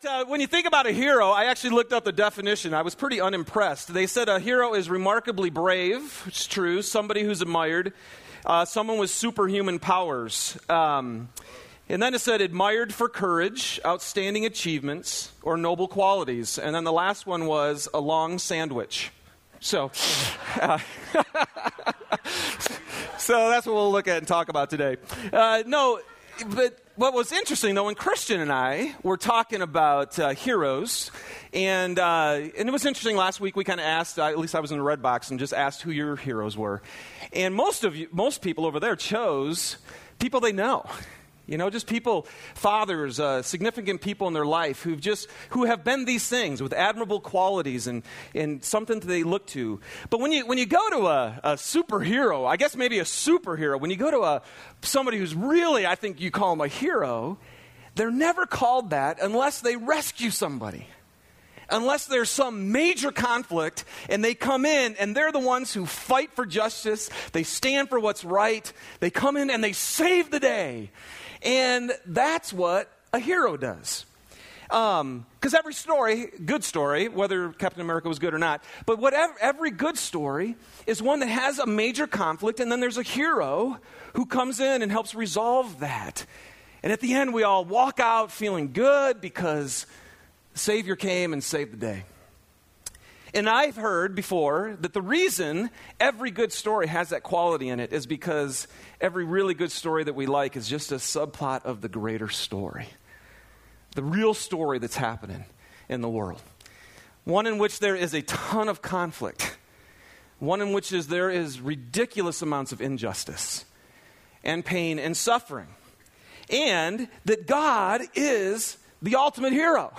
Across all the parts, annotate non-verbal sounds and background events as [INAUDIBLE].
But uh, when you think about a hero, I actually looked up the definition. I was pretty unimpressed. They said a hero is remarkably brave, it's true, somebody who's admired, uh, someone with superhuman powers. Um, and then it said admired for courage, outstanding achievements, or noble qualities. And then the last one was a long sandwich. So, uh, [LAUGHS] so that's what we'll look at and talk about today. Uh, no, but what was interesting though, when Christian and I were talking about uh, heroes, and uh, and it was interesting. Last week we kind of asked, uh, at least I was in the red box, and just asked who your heroes were, and most of you, most people over there chose people they know. You know, just people, fathers, uh, significant people in their life who've just, who have been these things with admirable qualities and, and something that they look to. But when you, when you go to a, a superhero, I guess maybe a superhero, when you go to a, somebody who's really, I think you call them a hero, they're never called that unless they rescue somebody unless there's some major conflict and they come in and they're the ones who fight for justice, they stand for what's right, they come in and they save the day. And that's what a hero does. Because um, every story, good story, whether Captain America was good or not, but whatever, every good story is one that has a major conflict, and then there's a hero who comes in and helps resolve that. And at the end, we all walk out feeling good because Savior came and saved the day. And I've heard before that the reason every good story has that quality in it is because every really good story that we like is just a subplot of the greater story. The real story that's happening in the world. One in which there is a ton of conflict. One in which is, there is ridiculous amounts of injustice and pain and suffering. And that God is the ultimate hero.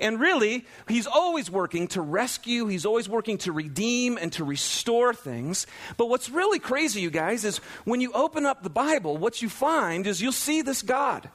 And really, he's always working to rescue, he's always working to redeem and to restore things. But what's really crazy, you guys, is when you open up the Bible, what you find is you'll see this God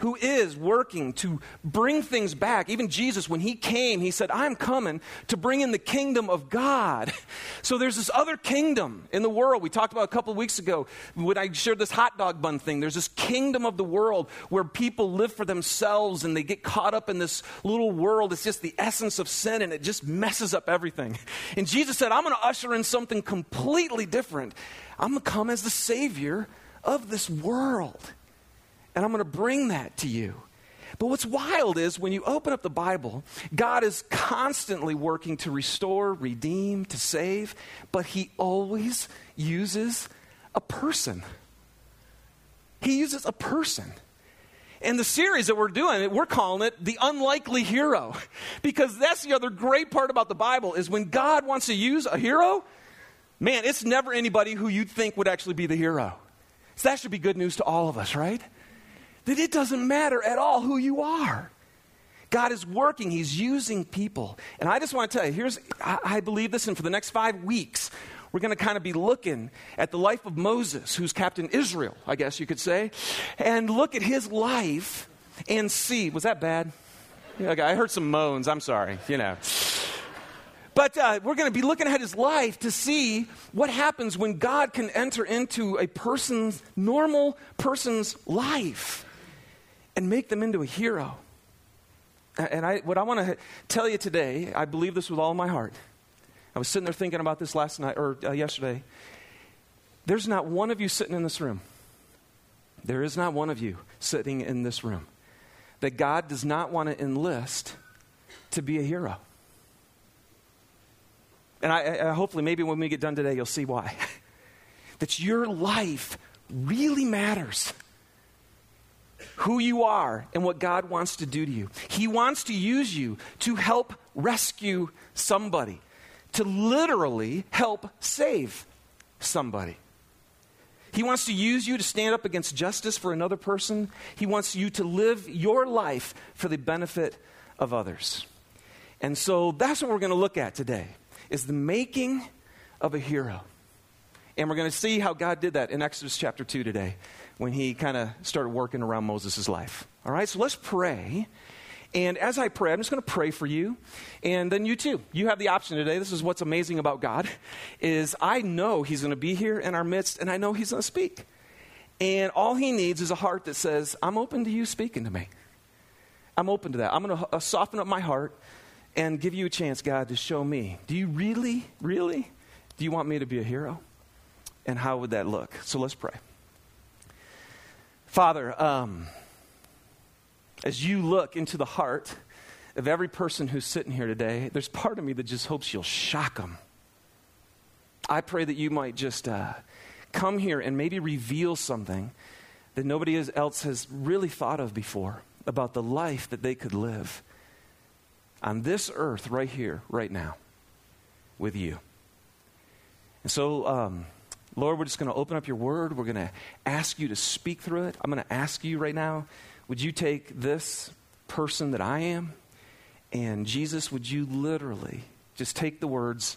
who is working to bring things back. Even Jesus, when he came, he said, I'm coming to bring in the kingdom of God. [LAUGHS] So there's this other kingdom in the world. We talked about a couple of weeks ago when I shared this hot dog bun thing. There's this kingdom of the world where people live for themselves and they get caught up in this little world. It's just the essence of sin and it just messes up everything. [LAUGHS] And Jesus said, I'm going to usher in something completely different. I'm going to come as the Savior of this world and I'm going to bring that to you. But what's wild is when you open up the Bible, God is constantly working to restore, redeem, to save, but He always uses a person. He uses a person. And the series that we're doing, we're calling it the unlikely hero. [LAUGHS] Because that's the other great part about the Bible is when God wants to use a hero, man, it's never anybody who you'd think would actually be the hero. So that should be good news to all of us, right? That it doesn't matter at all who you are. God is working, He's using people. And I just want to tell you here's, I, I believe this, and for the next five weeks, we're going to kind of be looking at the life of Moses, who's Captain Israel, I guess you could say, and look at his life and see. Was that bad? Okay, I heard some moans. I'm sorry, you know. But uh, we're going to be looking at his life to see what happens when God can enter into a person's, normal person's life and make them into a hero. And I, what I want to tell you today, I believe this with all my heart. I was sitting there thinking about this last night or uh, yesterday. There's not one of you sitting in this room. There is not one of you sitting in this room that God does not want to enlist to be a hero. And I, I, hopefully, maybe when we get done today, you'll see why. [LAUGHS] that your life really matters who you are and what God wants to do to you. He wants to use you to help rescue somebody, to literally help save somebody. He wants to use you to stand up against justice for another person. He wants you to live your life for the benefit of others. And so that's what we're going to look at today is the making of a hero. And we're going to see how God did that in Exodus chapter 2 today when he kind of started working around Moses' life. All right, so let's pray. And as I pray, I'm just going to pray for you. And then you too. You have the option today. This is what's amazing about God is I know he's going to be here in our midst and I know he's going to speak. And all he needs is a heart that says, "I'm open to you speaking to me." I'm open to that. I'm going to uh, soften up my heart and give you a chance, God, to show me. Do you really, really, do you want me to be a hero? And how would that look? So let's pray. Father, um, as you look into the heart of every person who's sitting here today, there's part of me that just hopes you'll shock them. I pray that you might just uh, come here and maybe reveal something that nobody else has really thought of before about the life that they could live on this earth right here, right now, with you. And so, um, Lord, we're just going to open up your word. We're going to ask you to speak through it. I'm going to ask you right now would you take this person that I am, and Jesus, would you literally just take the words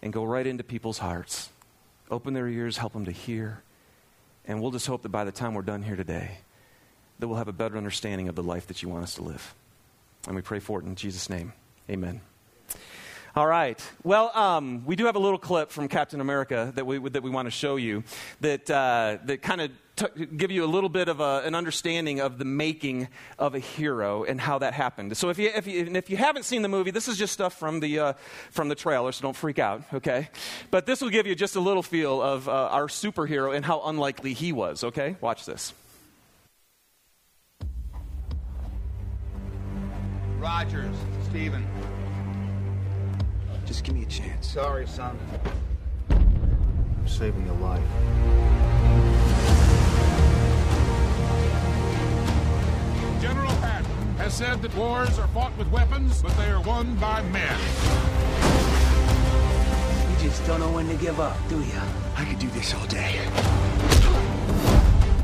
and go right into people's hearts? Open their ears, help them to hear. And we'll just hope that by the time we're done here today, that we'll have a better understanding of the life that you want us to live. And we pray for it in Jesus' name. Amen. All right. Well, um, we do have a little clip from Captain America that we, that we want to show you that, uh, that kind of t- give you a little bit of a, an understanding of the making of a hero and how that happened. So if you, if you, if you haven't seen the movie, this is just stuff from the, uh, from the trailer, so don't freak out, okay? But this will give you just a little feel of uh, our superhero and how unlikely he was, okay? Watch this. Rogers, Stephen. Just give me a chance. Sorry, son. I'm saving your life. General Patton has said that wars are fought with weapons, but they are won by men. You just don't know when to give up, do you? I could do this all day.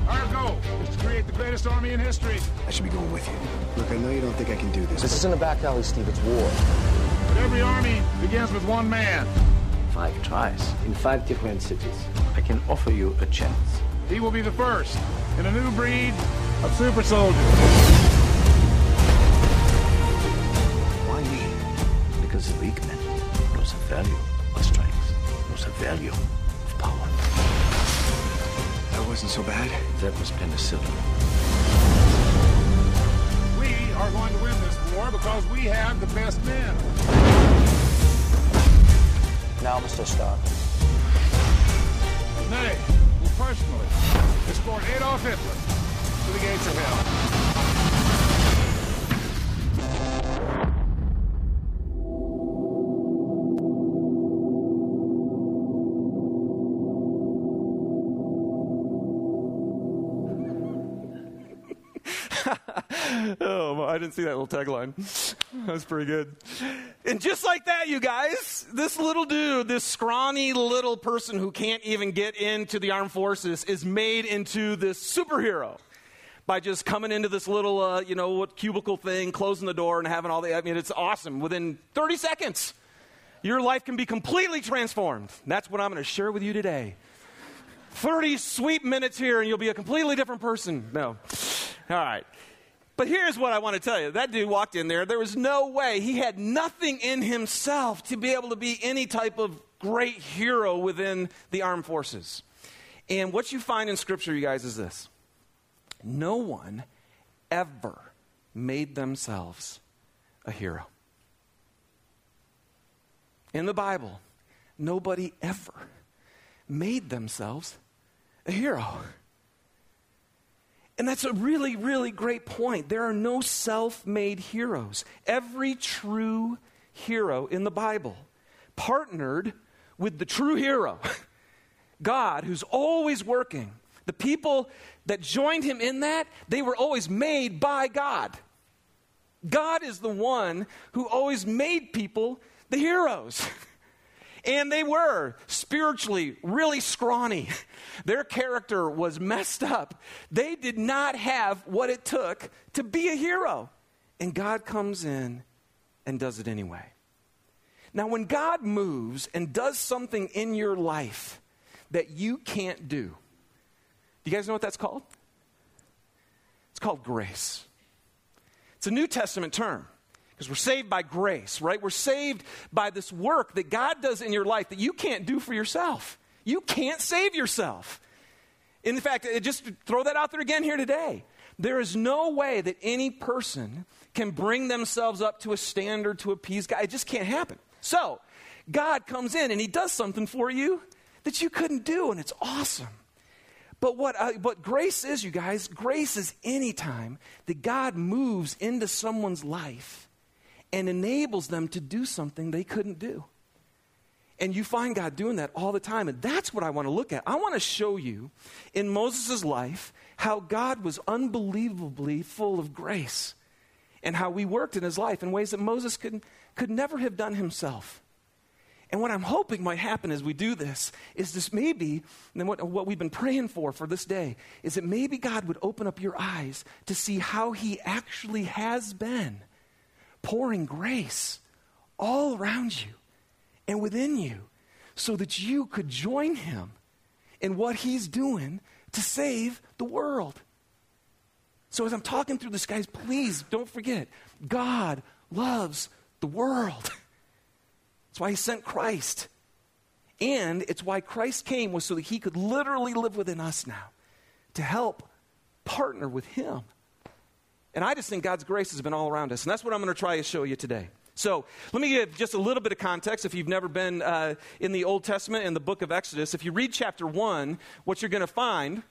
Our goal is to create the greatest army in history. I should be going with you. Look, I know you don't think I can do this. This isn't a back alley, Steve. It's war. Every army begins with one man. Five tries in five different cities. I can offer you a chance. He will be the first in a new breed of super soldiers. Why me? Because the weak man knows the value of strength, knows the value of power. That wasn't so bad. That was penicillin. We are going to win this war because we have the best men. Now, Mr. Stark. Nay, personally escort Adolf Hitler to the gates of hell. I didn't see that little tagline. [LAUGHS] That was pretty good. And just like that, you guys, this little dude, this scrawny little person who can't even get into the armed forces, is made into this superhero by just coming into this little, uh, you know, what cubicle thing, closing the door, and having all the. I mean, it's awesome. Within 30 seconds, your life can be completely transformed. That's what I'm going to share with you today. 30 sweet minutes here, and you'll be a completely different person. No. All right. But here's what I want to tell you. That dude walked in there. There was no way. He had nothing in himself to be able to be any type of great hero within the armed forces. And what you find in Scripture, you guys, is this no one ever made themselves a hero. In the Bible, nobody ever made themselves a hero. And that's a really, really great point. There are no self made heroes. Every true hero in the Bible partnered with the true hero, [LAUGHS] God, who's always working. The people that joined him in that, they were always made by God. God is the one who always made people the heroes. [LAUGHS] And they were spiritually really scrawny. [LAUGHS] Their character was messed up. They did not have what it took to be a hero. And God comes in and does it anyway. Now, when God moves and does something in your life that you can't do, do you guys know what that's called? It's called grace. It's a New Testament term because we're saved by grace, right? We're saved by this work that God does in your life that you can't do for yourself. You can't save yourself. In fact, just throw that out there again here today. There is no way that any person can bring themselves up to a standard to appease God. It just can't happen. So, God comes in and He does something for you that you couldn't do, and it's awesome. But what, uh, what grace is, you guys, grace is any time that God moves into someone's life and enables them to do something they couldn't do. And you find God doing that all the time. And that's what I want to look at. I want to show you in Moses' life how God was unbelievably full of grace and how we worked in his life in ways that Moses could, could never have done himself. And what I'm hoping might happen as we do this is this maybe, and what, what we've been praying for for this day, is that maybe God would open up your eyes to see how He actually has been pouring grace all around you and within you so that you could join Him in what He's doing to save the world. So as I'm talking through this, guys, please don't forget God loves the world. [LAUGHS] That's why he sent Christ. And it's why Christ came was so that he could literally live within us now to help partner with him. And I just think God's grace has been all around us. And that's what I'm going to try to show you today. So let me give just a little bit of context if you've never been uh, in the Old Testament in the book of Exodus. If you read chapter 1, what you're going to find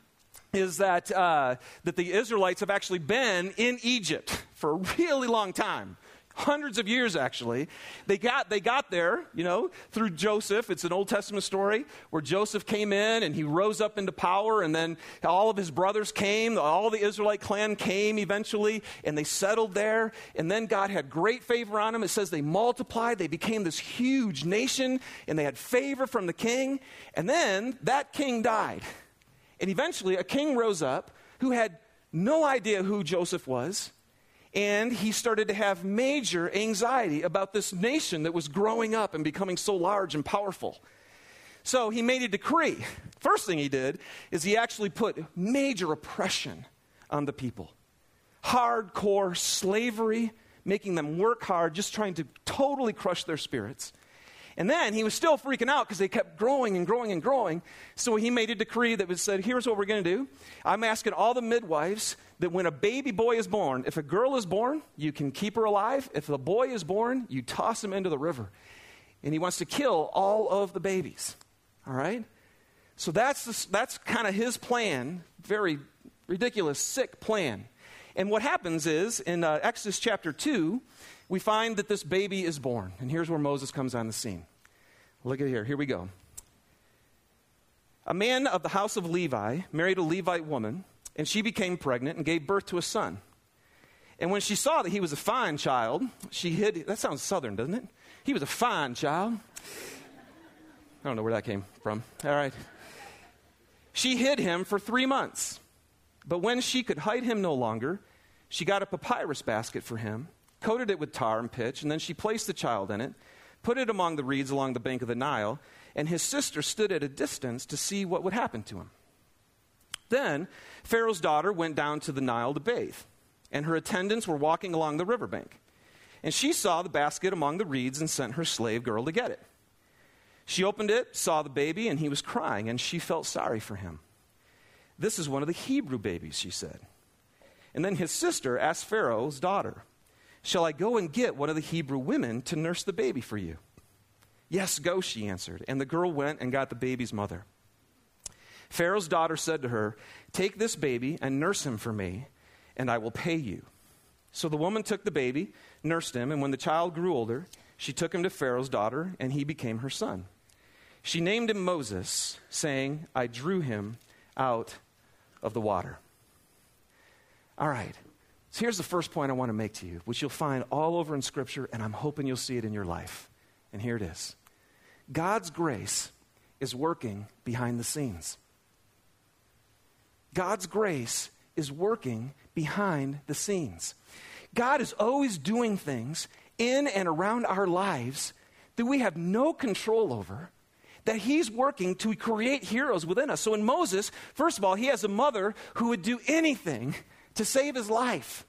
is that, uh, that the Israelites have actually been in Egypt for a really long time hundreds of years actually. They got, they got there, you know, through Joseph. It's an Old Testament story where Joseph came in and he rose up into power, and then all of his brothers came, all the Israelite clan came eventually, and they settled there. And then God had great favor on them. It says they multiplied, they became this huge nation, and they had favor from the king. And then that king died. And eventually a king rose up who had no idea who Joseph was and he started to have major anxiety about this nation that was growing up and becoming so large and powerful. So he made a decree. First thing he did is he actually put major oppression on the people hardcore slavery, making them work hard, just trying to totally crush their spirits. And then he was still freaking out because they kept growing and growing and growing. So he made a decree that was said, here's what we're going to do. I'm asking all the midwives that when a baby boy is born, if a girl is born, you can keep her alive. If a boy is born, you toss him into the river. And he wants to kill all of the babies. All right? So that's, that's kind of his plan. Very ridiculous, sick plan. And what happens is, in uh, Exodus chapter 2, we find that this baby is born. And here's where Moses comes on the scene. Look at here. Here we go. A man of the house of Levi married a Levite woman, and she became pregnant and gave birth to a son. And when she saw that he was a fine child, she hid. That sounds southern, doesn't it? He was a fine child. I don't know where that came from. All right. She hid him for three months. But when she could hide him no longer, she got a papyrus basket for him coated it with tar and pitch, and then she placed the child in it, put it among the reeds along the bank of the Nile, and his sister stood at a distance to see what would happen to him. Then Pharaoh's daughter went down to the Nile to bathe, and her attendants were walking along the riverbank. And she saw the basket among the reeds and sent her slave girl to get it. She opened it, saw the baby, and he was crying, and she felt sorry for him. This is one of the Hebrew babies, she said. And then his sister asked Pharaoh's daughter, Shall I go and get one of the Hebrew women to nurse the baby for you? Yes, go, she answered. And the girl went and got the baby's mother. Pharaoh's daughter said to her, Take this baby and nurse him for me, and I will pay you. So the woman took the baby, nursed him, and when the child grew older, she took him to Pharaoh's daughter, and he became her son. She named him Moses, saying, I drew him out of the water. All right. So here's the first point I want to make to you, which you'll find all over in Scripture, and I'm hoping you'll see it in your life. And here it is God's grace is working behind the scenes. God's grace is working behind the scenes. God is always doing things in and around our lives that we have no control over, that He's working to create heroes within us. So in Moses, first of all, he has a mother who would do anything to save his life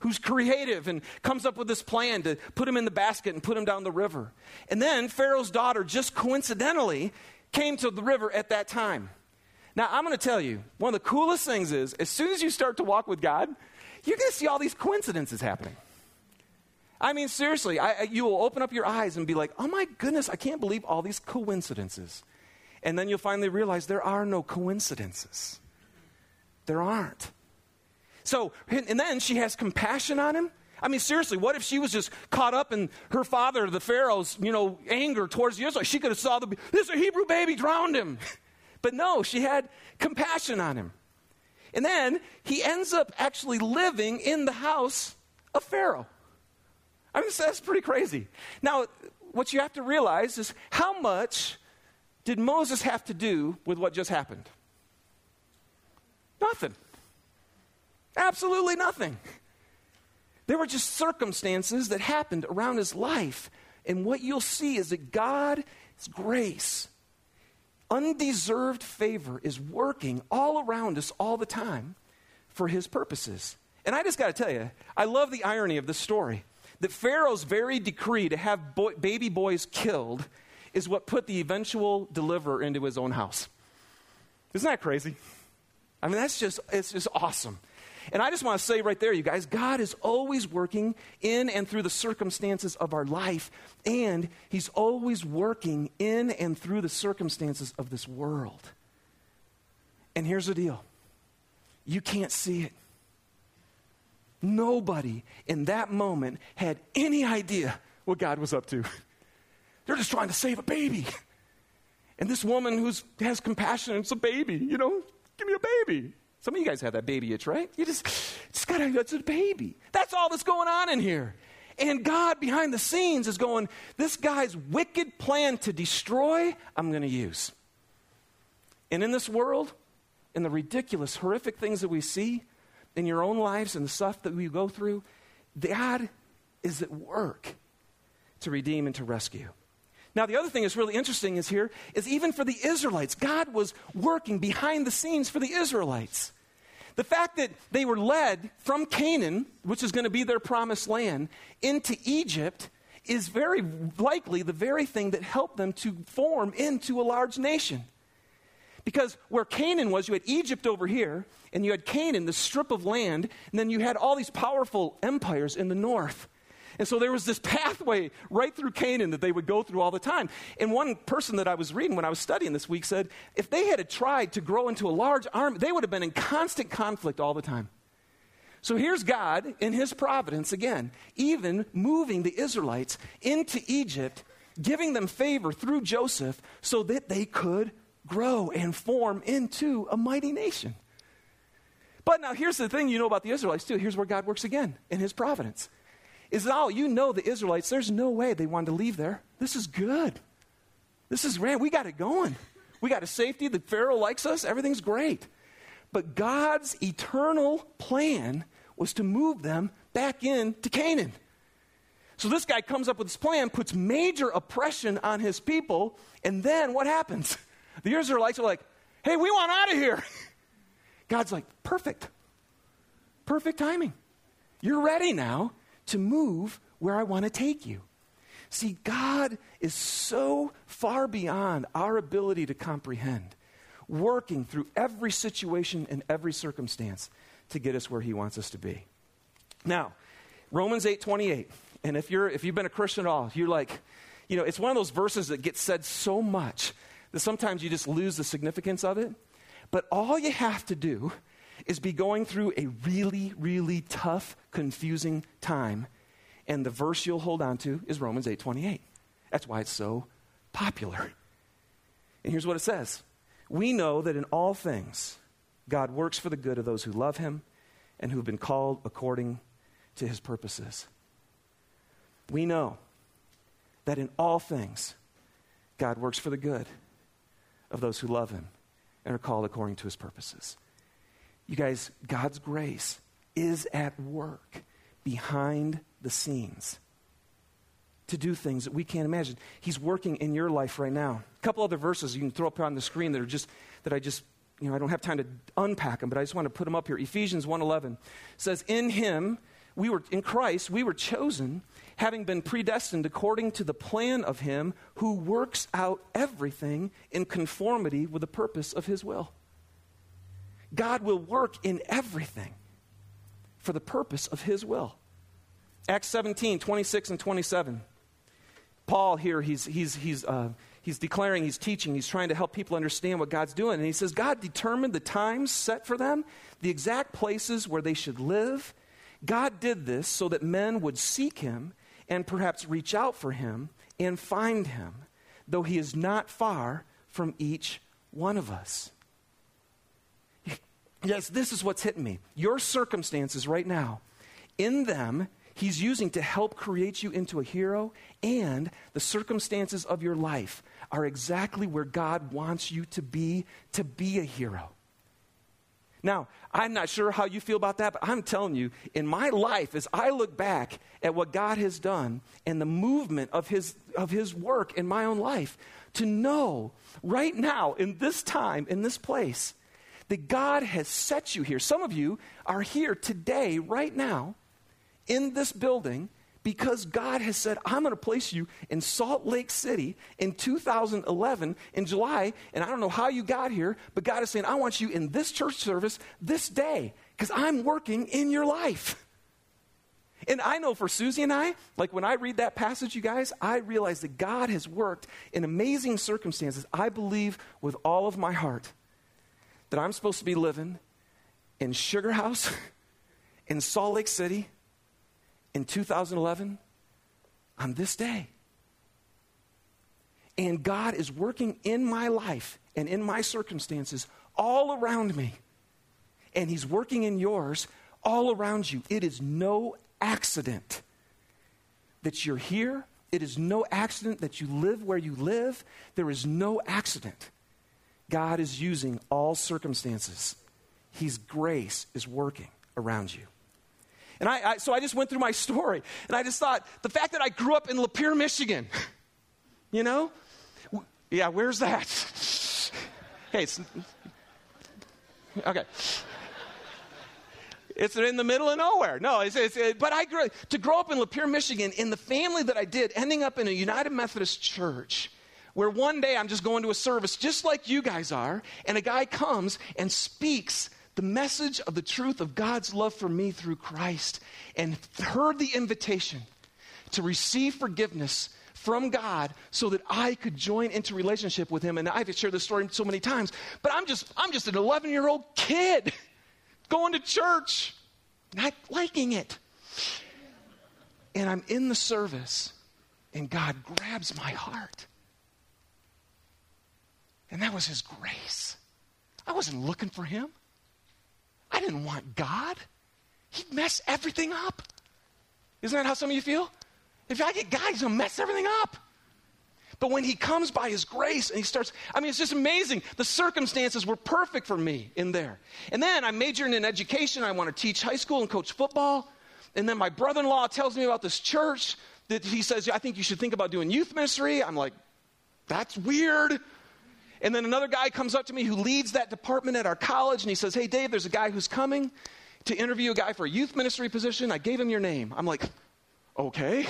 who's creative and comes up with this plan to put him in the basket and put him down the river. And then Pharaoh's daughter just coincidentally came to the river at that time. Now, I'm going to tell you, one of the coolest things is as soon as you start to walk with God, you're going to see all these coincidences happening. I mean, seriously, I, you will open up your eyes and be like, oh my goodness, I can't believe all these coincidences. And then you'll finally realize there are no coincidences. There aren't. So, and then she has compassion on him. I mean, seriously, what if she was just caught up in her father, the Pharaoh's, you know, anger towards the Israelites? She could have saw the, this a Hebrew baby drowned him. But no, she had compassion on him. And then he ends up actually living in the house of Pharaoh. I mean, that's pretty crazy. Now, what you have to realize is how much did Moses have to do with what just happened? Nothing. Absolutely nothing. There were just circumstances that happened around his life. And what you'll see is that God's grace, undeserved favor, is working all around us all the time for his purposes. And I just got to tell you, I love the irony of this story that Pharaoh's very decree to have boy, baby boys killed is what put the eventual deliverer into his own house. Isn't that crazy? I mean, that's just, it's just awesome. And I just want to say right there, you guys, God is always working in and through the circumstances of our life, and He's always working in and through the circumstances of this world. And here's the deal you can't see it. Nobody in that moment had any idea what God was up to. [LAUGHS] They're just trying to save a baby. [LAUGHS] And this woman who has compassion, it's a baby, you know, give me a baby. Some of you guys have that baby itch, right? You just, just gotta, it's a baby. That's all that's going on in here. And God behind the scenes is going, this guy's wicked plan to destroy, I'm gonna use. And in this world, in the ridiculous, horrific things that we see in your own lives and the stuff that we go through, God is at work to redeem and to rescue. Now, the other thing that's really interesting is here is even for the Israelites, God was working behind the scenes for the Israelites. The fact that they were led from Canaan, which is going to be their promised land, into Egypt is very likely the very thing that helped them to form into a large nation. Because where Canaan was, you had Egypt over here, and you had Canaan, the strip of land, and then you had all these powerful empires in the north. And so there was this [LAUGHS] pathway right through Canaan that they would go through all the time. And one person that I was reading when I was studying this week said if they had tried to grow into a large army, they would have been in constant conflict all the time. So here's God in his providence again, even moving the Israelites into Egypt, giving them favor through Joseph so that they could grow and form into a mighty nation. But now here's the thing you know about the Israelites too. Here's where God works again in his providence. Is all you know the Israelites, there's no way they wanted to leave there. This is good. This is great. We got it going. We got a safety. The Pharaoh likes us. Everything's great. But God's eternal plan was to move them back into Canaan. So this guy comes up with this plan, puts major oppression on his people, and then what happens? The Israelites are like, hey, we want out of here. [LAUGHS] God's like, perfect. Perfect timing. You're ready now to move where I want to take you. See, God is so far beyond our ability to comprehend, working through every situation and every circumstance to get us where He wants us to be. Now, Romans 8 28. And if, you're, if you've been a Christian at all, you're like, you know, it's one of those verses that gets said so much that sometimes you just lose the significance of it. But all you have to do is be going through a really, really tough, confusing time. And the verse you'll hold on to is Romans 8 28. That's why it's so popular. And here's what it says We know that in all things, God works for the good of those who love him and who've been called according to his purposes. We know that in all things, God works for the good of those who love him and are called according to his purposes. You guys, God's grace is at work behind the scenes to do things that we can't imagine. He's working in your life right now. A couple other verses you can throw up on the screen that are just that I just you know I don't have time to unpack them, but I just want to put them up here. Ephesians 1:11 says, "In Him we were in Christ we were chosen, having been predestined according to the plan of Him who works out everything in conformity with the purpose of His will." God will work in everything for the purpose of His will. Acts 17, 26 and 27. Paul here, he's, he's, he's, uh, he's declaring, he's teaching, he's trying to help people understand what God's doing. And he says, God determined the times set for them, the exact places where they should live. God did this so that men would seek him and perhaps reach out for him and find him, though he is not far from each one of us. Yes, this is what's hitting me. Your circumstances right now, in them, He's using to help create you into a hero, and the circumstances of your life are exactly where God wants you to be to be a hero. Now, I'm not sure how you feel about that, but I'm telling you, in my life, as I look back at what God has done and the movement of His, of his work in my own life, to know right now, in this time, in this place, that God has set you here. Some of you are here today, right now, in this building because God has said, I'm going to place you in Salt Lake City in 2011 in July. And I don't know how you got here, but God is saying, I want you in this church service this day because I'm working in your life. And I know for Susie and I, like when I read that passage, you guys, I realize that God has worked in amazing circumstances. I believe with all of my heart that I'm supposed to be living in Sugar House, [LAUGHS] in Salt Lake City, in 2011 on this day. And God is working in my life and in my circumstances all around me. And He's working in yours all around you. It is no accident that you're here. It is no accident that you live where you live. There is no accident. God is using all circumstances. His grace is working around you. And I, I, so I just went through my [LAUGHS] story, and I just thought the fact that I grew up in Lapeer, Michigan, [LAUGHS] you know, yeah, where's that? [LAUGHS] hey, it's okay. It's in the middle of nowhere. No, it's, it's it, but I grew to grow up in Lapeer, Michigan, in the family that I did, ending up in a United Methodist church where one day I'm just going to a service just like you guys are, and a guy comes and speaks the message of the truth of God's love for me through Christ and heard the invitation to receive forgiveness from God so that I could join into relationship with him. And I've shared this story so many times, but I'm just I'm just an 11-year-old kid going to church, not liking it. And I'm in the service and God grabs my heart. And that was his grace. I wasn't looking for him. I didn't want God. He'd mess everything up. Isn't that how some of you feel? If I get God, he's going to mess everything up. But when he comes by his grace and he starts, I mean, it's just amazing. The circumstances were perfect for me in there. And then I majored in education. I want to teach high school and coach football. And then my brother in law tells me about this church that he says, I think you should think about doing youth ministry. I'm like, that's weird. And then another guy comes up to me who leads that department at our college and he says, Hey, Dave, there's a guy who's coming to interview a guy for a youth ministry position. I gave him your name. I'm like, Okay.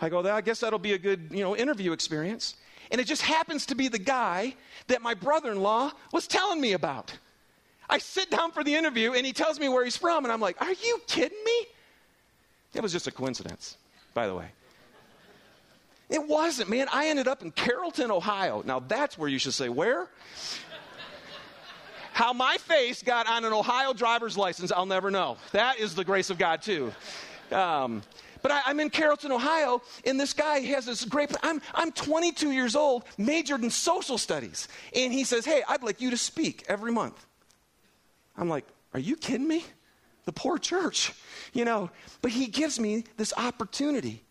I go, I guess that'll be a good, you know, interview experience. And it just happens to be the guy that my brother in law was telling me about. I sit down for the interview and he tells me where he's from, and I'm like, Are you kidding me? It was just a coincidence, by the way. It wasn't, man. I ended up in Carrollton, Ohio. Now, that's where you should say, where? How my face got on an Ohio driver's license, I'll never know. That is the grace of God, too. Um, but I, am in Carrollton, Ohio, and this guy has this great. I'm, I'm 22 years old, majored in social studies. And he says, Hey, I'd like you to speak every month. I'm like, Are you kidding me? The poor church, you know. But he gives me this opportunity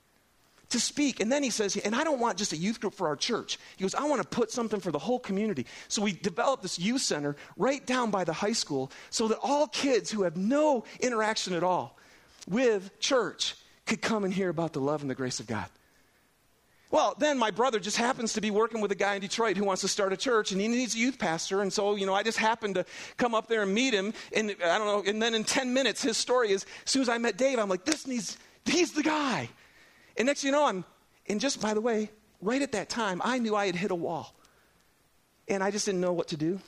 to speak. And then he says, and I don't want just a youth group for our church. He goes, I want to put something for the whole community. So we developed this youth center right down by the high school so that all kids who have no interaction at all with church could come and hear about the love and the grace of God. Well, then my brother just happens to be working with a guy in Detroit who wants to start a church and he needs a youth pastor. And so, you know, I just happened to come up there and meet him. And I don't know, and then in 10 minutes, his story is as soon as I met Dave, I'm like, this needs, he's the guy. And next you know, I'm, and just by the way, right at that time, I knew I had hit a wall. And I just didn't know what to do.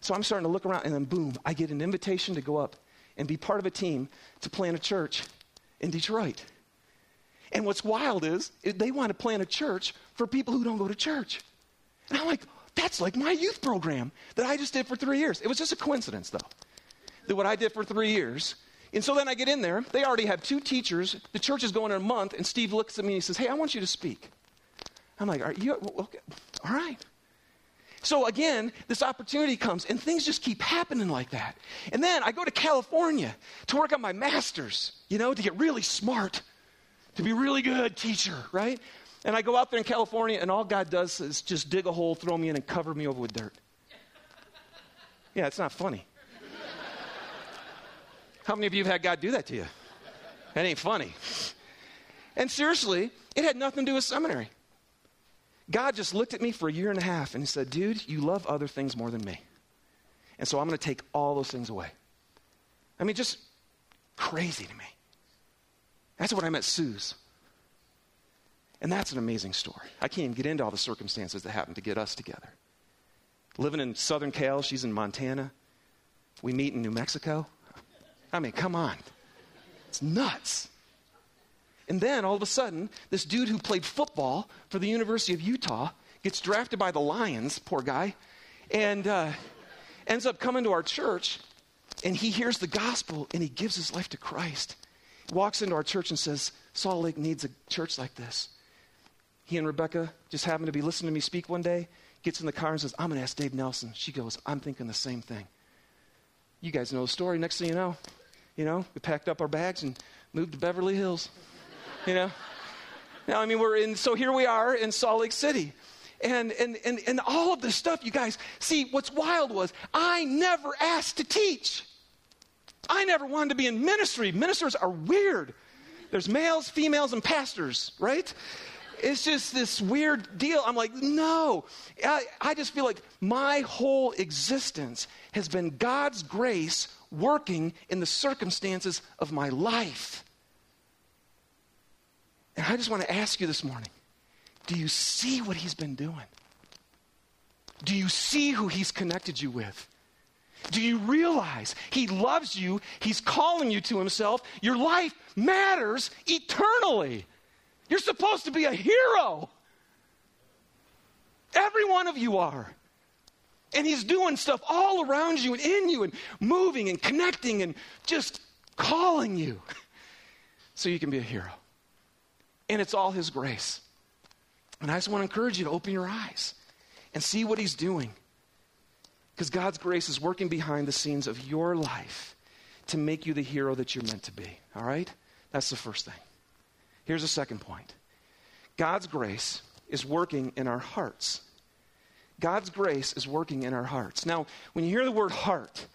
So I'm starting to look around, and then boom, I get an invitation to go up and be part of a team to plant a church in Detroit. And what's wild is they want to plant a church for people who don't go to church. And I'm like, that's like my youth program that I just did for three years. It was just a coincidence, though, that what I did for three years. And so then I get in there. They already have two teachers. The church is going in a month. And Steve looks at me and he says, Hey, I want you to speak. I'm like, Are you okay? All right. So again, this opportunity comes and things just keep happening like that. And then I go to California to work on my master's, you know, to get really smart, to be really good teacher, right? And I go out there in California and all God does is just dig a hole, throw me in and cover me over with dirt. Yeah, it's not funny. How many of you have had God do that to you? That ain't funny. And seriously, it had nothing to do with seminary. God just looked at me for a year and a half and he said, Dude, you love other things more than me. And so I'm going to take all those things away. I mean, just crazy to me. That's what I met Sue's. And that's an amazing story. I can't even get into all the circumstances that happened to get us together. Living in Southern Cal, she's in Montana. We meet in New Mexico. I mean, come on. It's nuts. And then all of a sudden, this dude who played football for the University of Utah gets drafted by the Lions, poor guy, and uh, ends up coming to our church. And he hears the gospel and he gives his life to Christ. Walks into our church and says, Salt Lake needs a church like this. He and Rebecca just happened to be listening to me speak one day, gets in the car and says, I'm going to ask Dave Nelson. She goes, I'm thinking the same thing. You guys know the story. Next thing you know, you know, we packed up our bags and moved to Beverly Hills you know? Now, I mean, we're in, so here we are in Salt Lake City. And, and, and, and all of this stuff, you guys, see, what's wild was I never asked to teach. I never wanted to be in ministry. Ministers are weird. There's males, females, and pastors, right? It's just this weird deal. I'm like, no. I, I just feel like my whole existence has been God's grace working in the circumstances of my life. And I just want to ask you this morning do you see what he's been doing? Do you see who he's connected you with? Do you realize he loves you? He's calling you to himself. Your life matters eternally. You're supposed to be a hero. Every one of you are. And he's doing stuff all around you and in you and moving and connecting and just calling you [LAUGHS] so you can be a hero. And it's all His grace. And I just want to encourage you to open your eyes and see what He's doing. Because God's grace is working behind the scenes of your life to make you the hero that you're meant to be. All right? That's the first thing. Here's the second point God's grace is working in our hearts. God's grace is working in our hearts. Now, when you hear the word heart,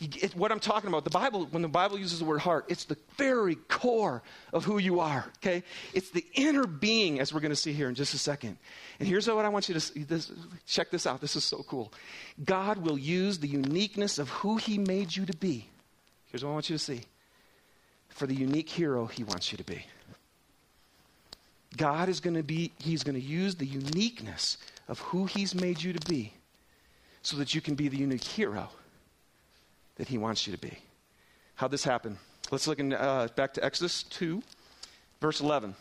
it, what I'm talking about, the Bible, when the Bible uses the word heart, it's the very core of who you are, okay? It's the inner being, as we're going to see here in just a second. And here's what I want you to see. This, check this out. This is so cool. God will use the uniqueness of who He made you to be. Here's what I want you to see for the unique hero He wants you to be. God is going to be, He's going to use the uniqueness of who He's made you to be so that you can be the unique hero that He wants you to be. How'd this happen? Let's look in, uh, back to Exodus 2, verse 11.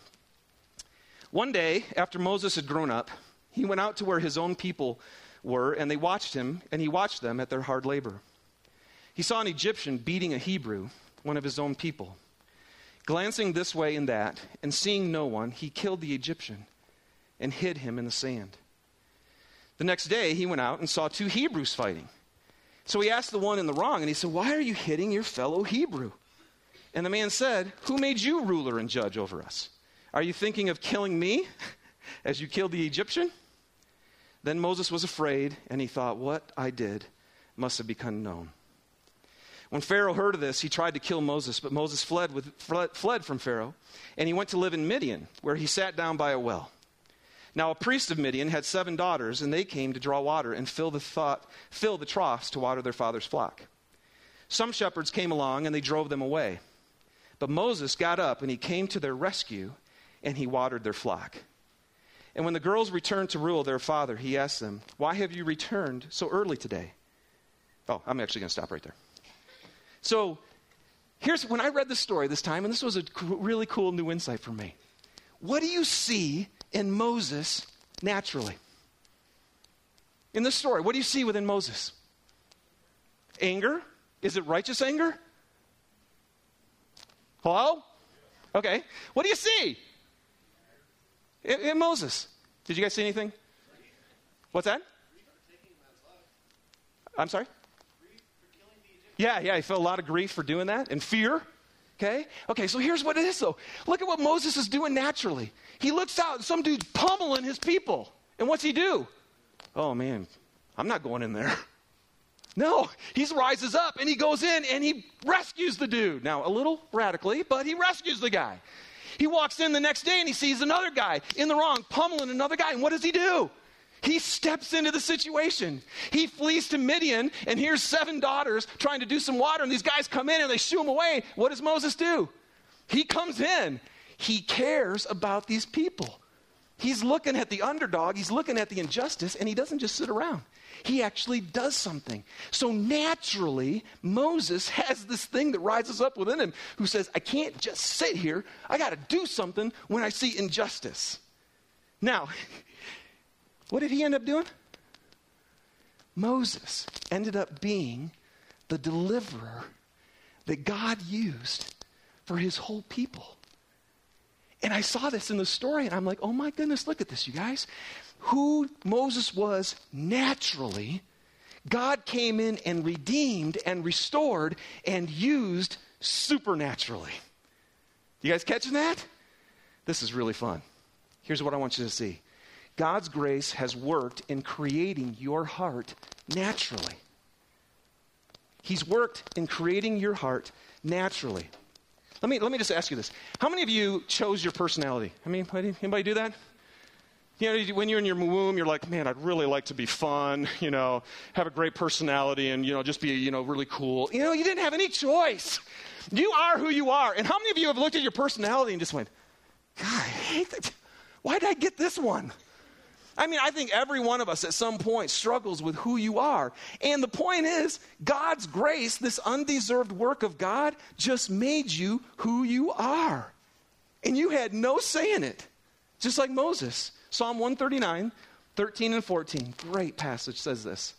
One day, after Moses had grown up, he went out to where his own people were, and they watched him, and he watched them at their hard labor. He saw an Egyptian beating a Hebrew, one of his own people. Glancing this way and that, and seeing no one, he killed the Egyptian and hid him in the sand. The next day, he went out and saw two Hebrews fighting. So he asked the one in the wrong, and he said, Why are you hitting your fellow Hebrew? And the man said, Who made you ruler and judge over us? Are you thinking of killing me [LAUGHS] as you killed the Egyptian? Then Moses was afraid, and he thought, What I did must have become known. When Pharaoh heard of this, he tried to kill Moses, but Moses fled, with, fled from Pharaoh, and he went to live in Midian, where he sat down by a well. Now, a priest of Midian had seven daughters, and they came to draw water and fill the, thought, fill the troughs to water their father's flock. Some shepherds came along, and they drove them away. But Moses got up, and he came to their rescue, and he watered their flock. And when the girls returned to Reuel their father, he asked them, Why have you returned so early today? Oh, I'm actually going to stop right there. So, here's when I read the story this time, and this was a really cool new insight for me. What do you see in Moses naturally? In this story, what do you see within Moses? Anger? Is it righteous anger? Hello? Okay. What do you see in, in Moses? Did you guys see anything? What's that? I'm sorry? Yeah, yeah, he felt a lot of grief for doing that and fear. Okay? Okay, so here's what it is though. Look at what Moses is doing naturally. He looks out some dude's pummeling his people. And what's he do? Oh man, I'm not going in there. [LAUGHS] No, he rises up and he goes in and he rescues the dude. Now, a little radically, but he rescues the guy. He walks in the next day and he sees another guy in the wrong, pummeling another guy. And what does he do? He steps into the situation. He flees to Midian, and here's seven daughters trying to do some water, and these guys come in and they shoo him away. What does Moses do? He comes in. He cares about these people. He's looking at the underdog, he's looking at the injustice, and he doesn't just sit around. He actually does something. So naturally, Moses has this thing that rises up within him who says, I can't just sit here. I got to do something when I see injustice. Now, what did he end up doing? Moses ended up being the deliverer that God used for his whole people. And I saw this in the story, and I'm like, oh my goodness, look at this, you guys. Who Moses was naturally, God came in and redeemed and restored and used supernaturally. You guys catching that? This is really fun. Here's what I want you to see God's grace has worked in creating your heart naturally. He's worked in creating your heart naturally. Let me, let me just ask you this. How many of you chose your personality? I mean, anybody do that? You know, when you're in your womb, you're like, man, I'd really like to be fun, [LAUGHS] you know, have a great personality and, you know, just be, you know, really cool. You know, you didn't have any choice. You are who you are. And how many of you have looked at your personality and just went, God, I hate that. Why did I get this one? I mean, I think every one of us at some point struggles with who you are. And the point is, God's grace, this undeserved work of God, just made you who you are. And you had no say in it, just like Moses. Psalm 139, 13 and 14. Great passage says this.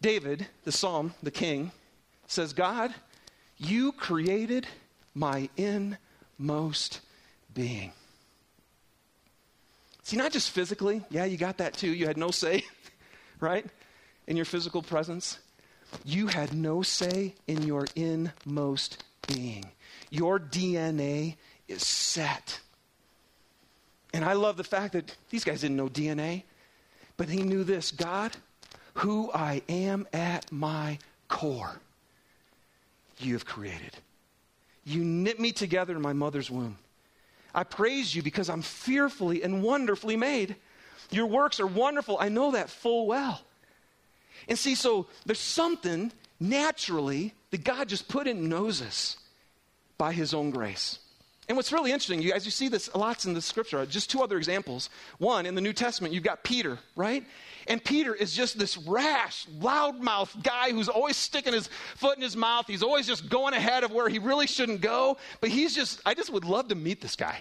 David, the psalm, the king, says, God, you created my inmost being. See, not just physically. Yeah, you got that too. You had no say, [LAUGHS] right? In your physical presence. You had no say in your inmost being. Your DNA is set. And I love the fact that these guys didn't know DNA, but he knew this God, who I am at my core, you have created. You knit me together in my mother's womb. I praise you because I'm fearfully and wonderfully made. Your works are wonderful. I know that full well. And see, so there's something naturally that God just put in Moses by his own grace. And what's really interesting, you guys, you see this lots in the scripture. Just two other examples. One, in the New Testament, you've got Peter, right? And Peter is just this rash, loudmouth guy who's always sticking his foot in his mouth. He's always just going ahead of where he really shouldn't go. But he's just, I just would love to meet this guy.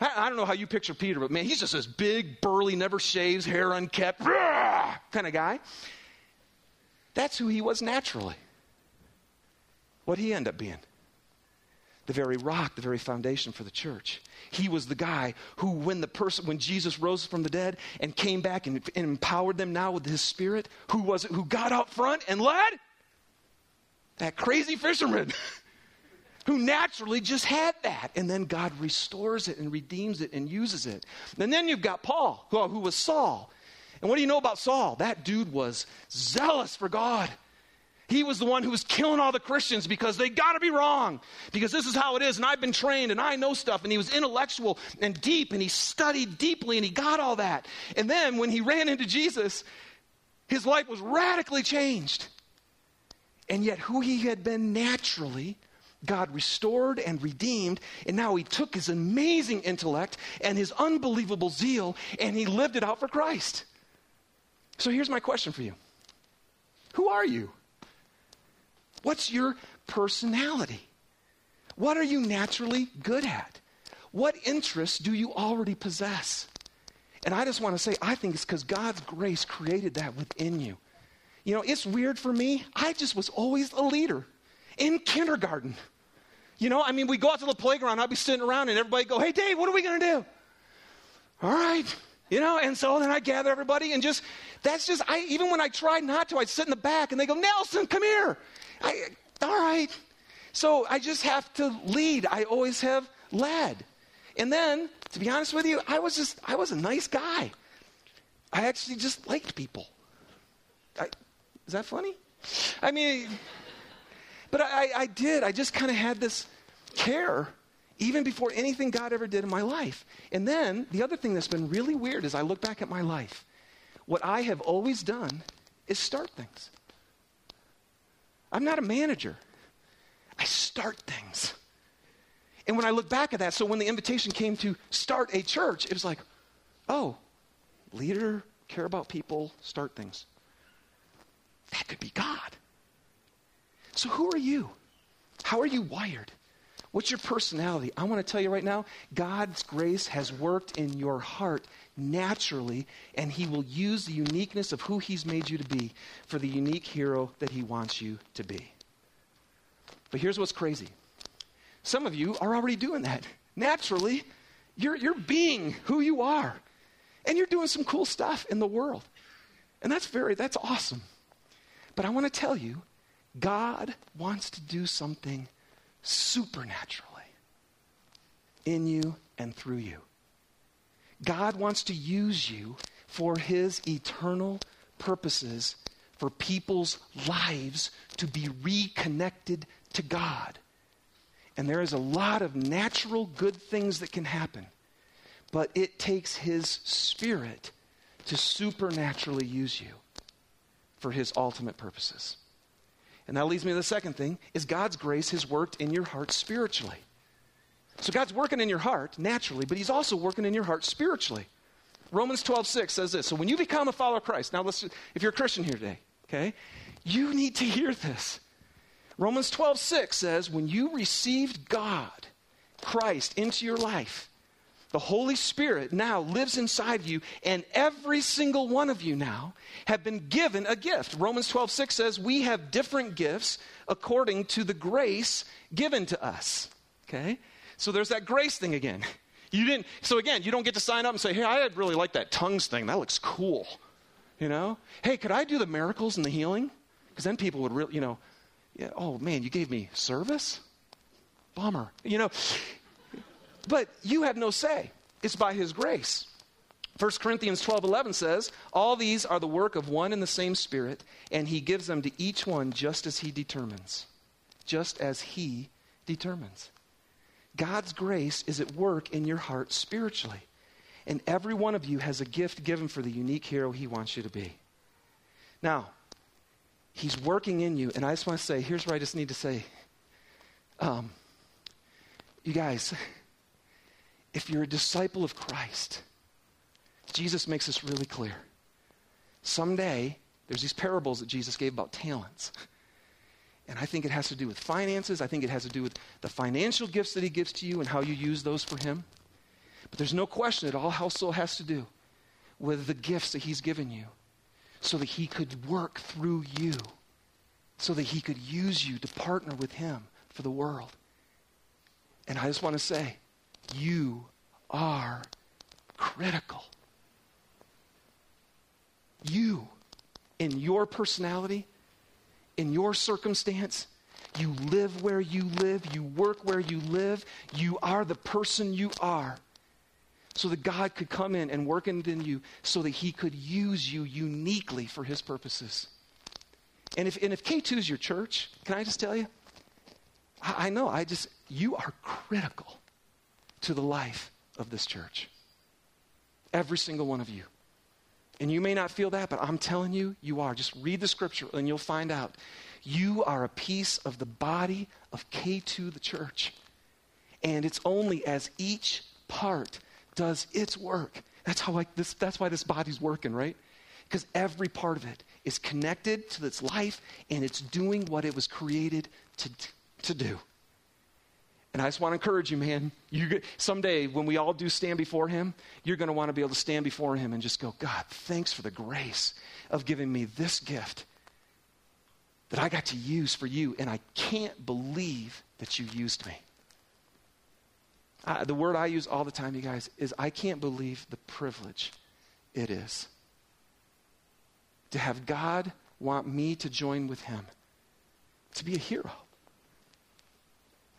I, I don't know how you picture Peter, but man, he's just this big, burly, never shaves, hair unkept, kind of guy. That's who he was naturally. What'd he end up being? The very rock, the very foundation for the church. He was the guy who, when the person, when Jesus rose from the dead and came back and, and empowered them now with his spirit, who was it who got out front and led? That crazy fisherman [LAUGHS] who naturally just had that. And then God restores it and redeems it and uses it. And then you've got Paul, who, who was Saul. And what do you know about Saul? That dude was zealous for God. He was the one who was killing all the Christians because they got to be wrong. Because this is how it is, and I've been trained, and I know stuff. And he was intellectual and deep, and he studied deeply, and he got all that. And then when he ran into Jesus, his life was radically changed. And yet, who he had been naturally, God restored and redeemed, and now he took his amazing intellect and his unbelievable zeal, and he lived it out for Christ. So here's my question for you Who are you? What's your personality? What are you naturally good at? What interests do you already possess? And I just want to say, I think it's because God's grace created that within you. You know, it's weird for me. I just was always a leader in kindergarten. You know, I mean, we go out to the playground, I'd be sitting around, and everybody go, Hey, Dave, what are we going to do? All right. You know, and so then I gather everybody and just, that's just, I, even when I tried not to, I'd sit in the back and they go, Nelson, come here. I, all right. So I just have to lead. I always have led. And then, to be honest with you, I was just, I was a nice guy. I actually just liked people. I, is that funny? I mean, but I, I did. I just kind of had this care even before anything God ever did in my life. And then the other thing that's been really weird is I look back at my life. What I have always done is start things. I'm not a manager. I start things. And when I look back at that, so when the invitation came to start a church, it was like, oh, leader, care about people, start things. That could be God. So who are you? How are you wired? What's your personality? I want to tell you right now God's grace has worked in your heart naturally, and He will use the uniqueness of who He's made you to be for the unique hero that He wants you to be. But here's what's crazy some of you are already doing that. Naturally, you're, you're being who you are, and you're doing some cool stuff in the world. And that's very, that's awesome. But I want to tell you, God wants to do something supernaturally in you and through you. God wants to use you for his eternal purposes for people's lives to be reconnected to God. And there is a lot of natural good things that can happen, but it takes his spirit to supernaturally use you for his ultimate purposes. And that leads me to the second thing is God's grace has worked in your heart spiritually. So God's working in your heart naturally, but he's also working in your heart spiritually. Romans 12, 6 says this. So when you become a follower of Christ, now let's if you're a Christian here today, okay, you need to hear this. Romans 12, 6 says, when you received God, Christ, into your life, the Holy Spirit now lives inside you, and every single one of you now have been given a gift. Romans 12, 6 says, We have different gifts according to the grace given to us. Okay? So there's that grace thing again. You didn't, so again, you don't get to sign up and say, Hey, I really like that tongues thing. That looks cool. You know? Hey, could I do the miracles and the healing? Because then people would really, you know, yeah, oh man, you gave me service? Bummer. You know, but you have no say. It's by his grace. 1 Corinthians 12 11 says, All these are the work of one and the same Spirit, and he gives them to each one just as he determines. Just as he determines. God's grace is at work in your heart spiritually. And every one of you has a gift given for the unique hero he wants you to be. Now, he's working in you, and I just want to say here's what I just need to say. Um, you guys, if you're a disciple of Christ, Jesus makes this really clear. Someday, there's these parables that Jesus gave about talents. And I think it has to do with finances. I think it has to do with the financial gifts that he gives to you and how you use those for him. But there's no question it all also has to do with the gifts that he's given you so that he could work through you, so that he could use you to partner with him for the world. And I just want to say, you are critical. You, in your personality, in your circumstance, you live where you live, you work where you live, you are the person you are. So that God could come in and work in you so that He could use you uniquely for His purposes. And if, and if K2 is your church, can I just tell you? I, I know, I just, you are critical to the life of this church. Every single one of you. And you may not feel that, but I'm telling you, you are. Just read the scripture and you'll find out. You are a piece of the body of K2, the church. And it's only as each part does its work. That's how like this that's why this body's working, right? Because every part of it is connected to its life and it's doing what it was created to, to do. And I just want to encourage you, man. You, someday, when we all do stand before Him, you're going to want to be able to stand before Him and just go, God, thanks for the grace of giving me this gift that I got to use for you, and I can't believe that you used me. the word I use all the time, you guys, is I can't believe the privilege it is to have God want me to join with Him, to be a hero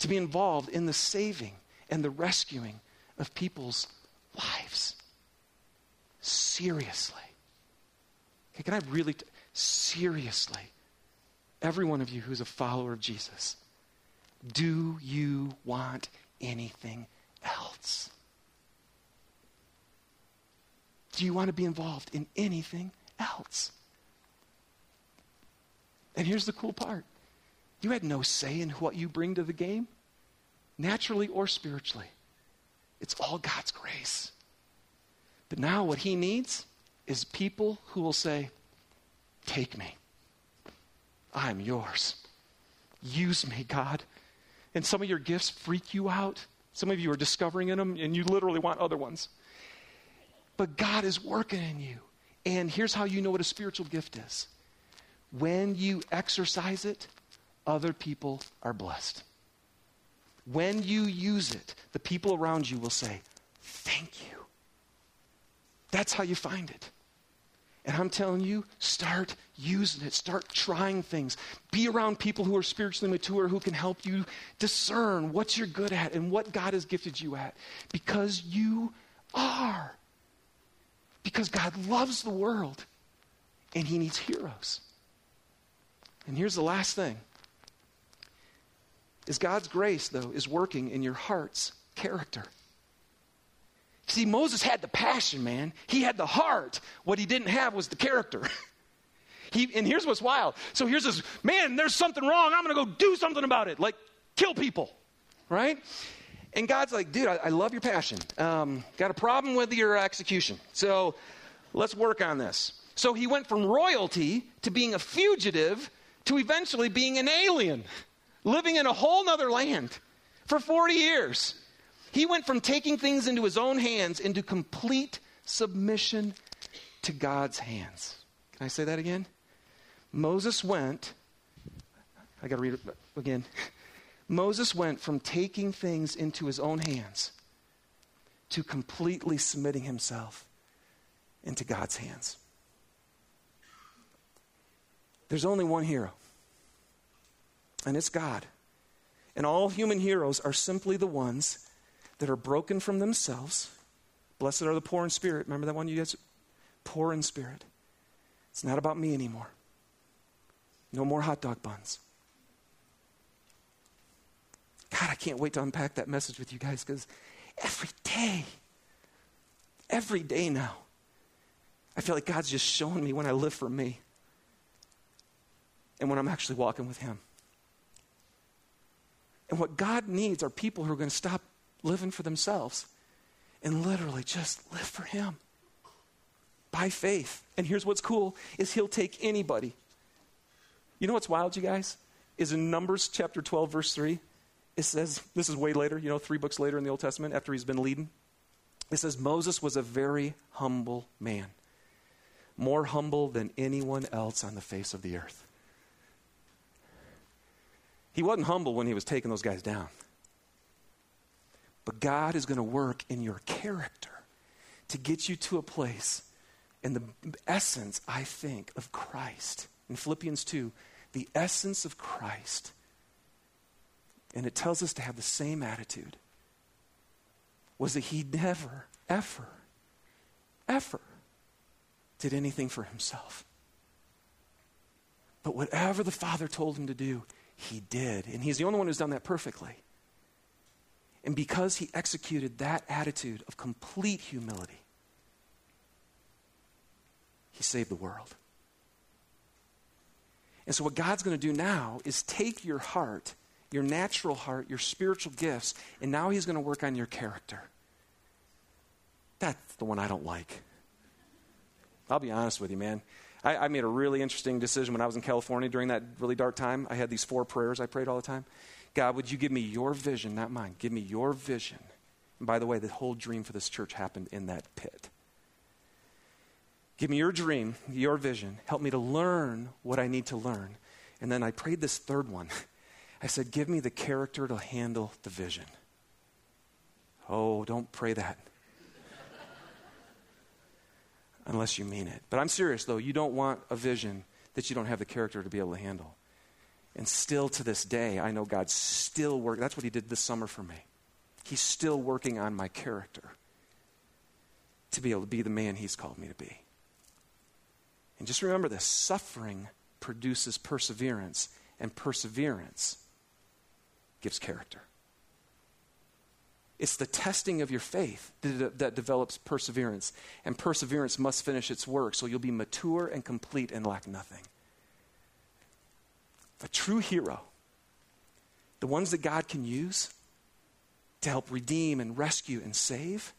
to be involved in the saving and the rescuing of people's lives. Seriously. Okay, can I really, t- seriously, every one of you who's a follower of Jesus, do you want anything else? Do you want to be involved in anything else? And here's the cool part you had no say in what you bring to the game, naturally or spiritually. It's all God's grace. But now, what He needs is people who will say, Take me. I'm yours. Use me, God. And some of your gifts freak you out. Some of you are discovering in them, and you literally want other ones. But God is working in you. And here's how you know what a spiritual gift is when you exercise it, other people are blessed. When you use it, the people around you will say, Thank you. That's how you find it. And I'm telling you, start using it. Start trying things. Be around people who are spiritually mature who can help you discern what you're good at and what God has gifted you at. Because you are. Because God loves the world and He needs heroes. And here's the last thing is God's grace, though, is working in your heart's character. See, Moses had the passion, man. He had the heart. What he didn't have was the character. [LAUGHS] he, and here's what's wild. So here's this man, there's something wrong. I'm going to go do something about it. Like, kill people, right? And God's like, dude, I, I love your passion. Um, got a problem with your execution. So let's work on this. So he went from royalty to being a fugitive to eventually being an alien living in a whole nother land for 40 years. He went from taking things into his own hands into complete submission to God's hands. Can I say that again? Moses went, I got to read it again. [LAUGHS] Moses went from taking things into his own hands to completely submitting himself into God's hands. There's only one hero and it's God. And all human heroes are simply the ones that are broken from themselves. Blessed are the poor in spirit. Remember that one you guys? Poor in spirit. It's not about me anymore. No more hot dog buns. God, I can't wait to unpack that message with you guys because every day, every day now, I feel like God's just showing me when I live for me and when I'm actually walking with Him. And what God needs are people who are going to stop living for themselves and literally just live for him by faith. And here's what's cool is he'll take anybody. You know what's wild, you guys? Is in Numbers chapter 12 verse 3, it says this is way later, you know, 3 books later in the Old Testament after he's been leading. It says Moses was a very humble man. More humble than anyone else on the face of the earth. He wasn't humble when he was taking those guys down. But God is going to work in your character to get you to a place in the essence, I think, of Christ. In Philippians 2, the essence of Christ. And it tells us to have the same attitude. Was that he never, ever, ever did anything for himself. But whatever the Father told him to do, he did. And he's the only one who's done that perfectly. And because he executed that attitude of complete humility, he saved the world. And so, what God's going to do now is take your heart, your natural heart, your spiritual gifts, and now He's going to work on your character. That's the one I don't like. I'll be honest with you, man. I, I, made a really interesting decision when I was in California during that really dark time. I had these four prayers I prayed all the time. God, would you give me your vision, not mine? Give me your vision. And by the way, the whole dream for this church happened in that pit. Give me your dream, your vision. Help me to learn what I need to learn. And then I prayed this third one. I said, Give me the character to handle the vision. Oh, don't pray that. Unless you mean it. But I'm serious, though. You don't want a vision that you don't have the character to be able to handle. And still to this day, I know God's still working. That's what He did this summer for me. He's still working on my character to be able to be the man He's called me to be. And just remember this suffering produces perseverance, and perseverance gives character. It's the testing of your faith that, that, develops perseverance. And perseverance must finish its work, so you'll be mature and complete and lack nothing. A true hero, the ones that God can use to help redeem and rescue and save,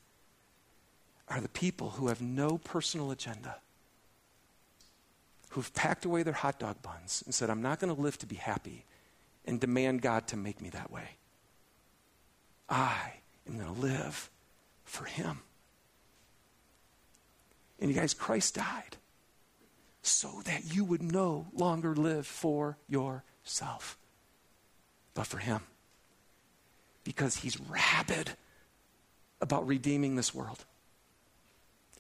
are the people who have no personal agenda, who've packed away their hot dog buns and said, I'm not going to live to be happy and demand God to make me that way. I am going to live for Him. And you guys, Christ died so that you would no longer live for yourself, but for Him. Because He's rabid about redeeming this world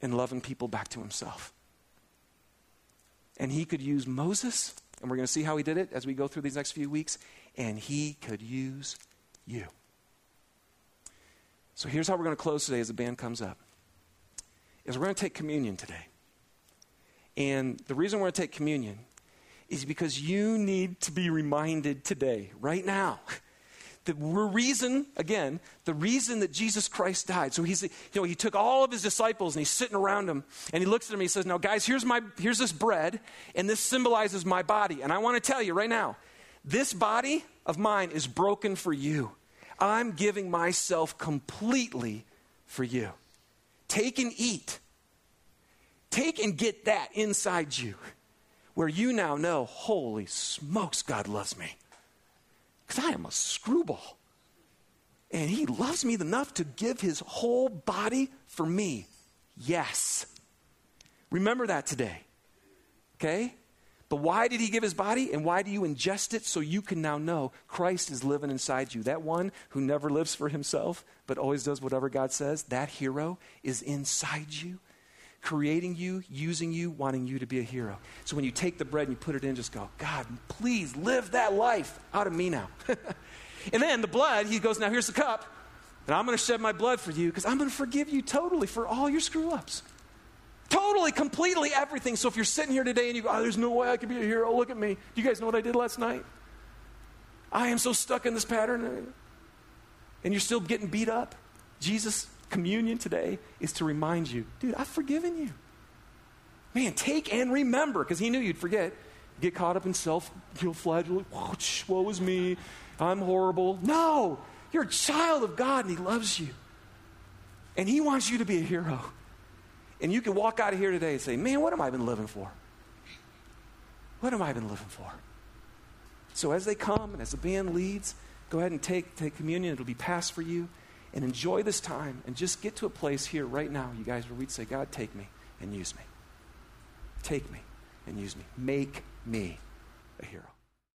and loving people back to Himself. And He could use Moses, and we're going to see how He did it as we go through these next few weeks, and He could use you. So here's how we're going to close today as the band comes up. Is we're going to take communion today. And the reason we're going to take communion is because you need to be reminded today, right now, [LAUGHS] the reason, again, the reason that Jesus Christ died. So he's, you know, he took all of his disciples and he's sitting around them and he looks at them and he says, Now, guys, here's my here's this bread, and this symbolizes my body. And I want to tell you right now, this body of mine is broken for you. I'm giving myself completely for you. Take and eat. Take and get that inside you where you now know, holy smokes, God loves me. Because I am a screwball. And he loves me enough to give his whole body for me. Yes. Remember that today. Okay? But why did he give his body and why do you ingest it? So you can now know Christ is living inside you. That one who never lives for himself but always does whatever God says, that hero is inside you creating you, using you, wanting you to be a hero. So when you take the bread and you put it in, just go, God, please live that life out of me now. [LAUGHS] and then the blood, he goes, Now here's the cup, and I'm going to shed my blood for you because I'm going to forgive you totally for all your screw ups. Totally, completely everything. So if you're sitting here today and you go, Oh, there's no way I could be a hero, look at me. Do you guys know what I did last night? I am so stuck in this pattern. And you're still getting beat up. Jesus communion today is to remind you, dude, I've forgiven you. Man, take and remember, because he knew you'd forget. Get caught up in self flagellation. Woe is me. I'm horrible. No, you're a child of God and he loves you. And he wants you to be a hero. And you can walk out of here today and say, man, what have I been living for? What have I been living for? So as they come and as the band leads, go ahead and take, take communion. It'll be passed for you and enjoy this time and just get to a place here right now, you guys, where we'd say, God, take me and use me. Take me and use me. Make me a hero.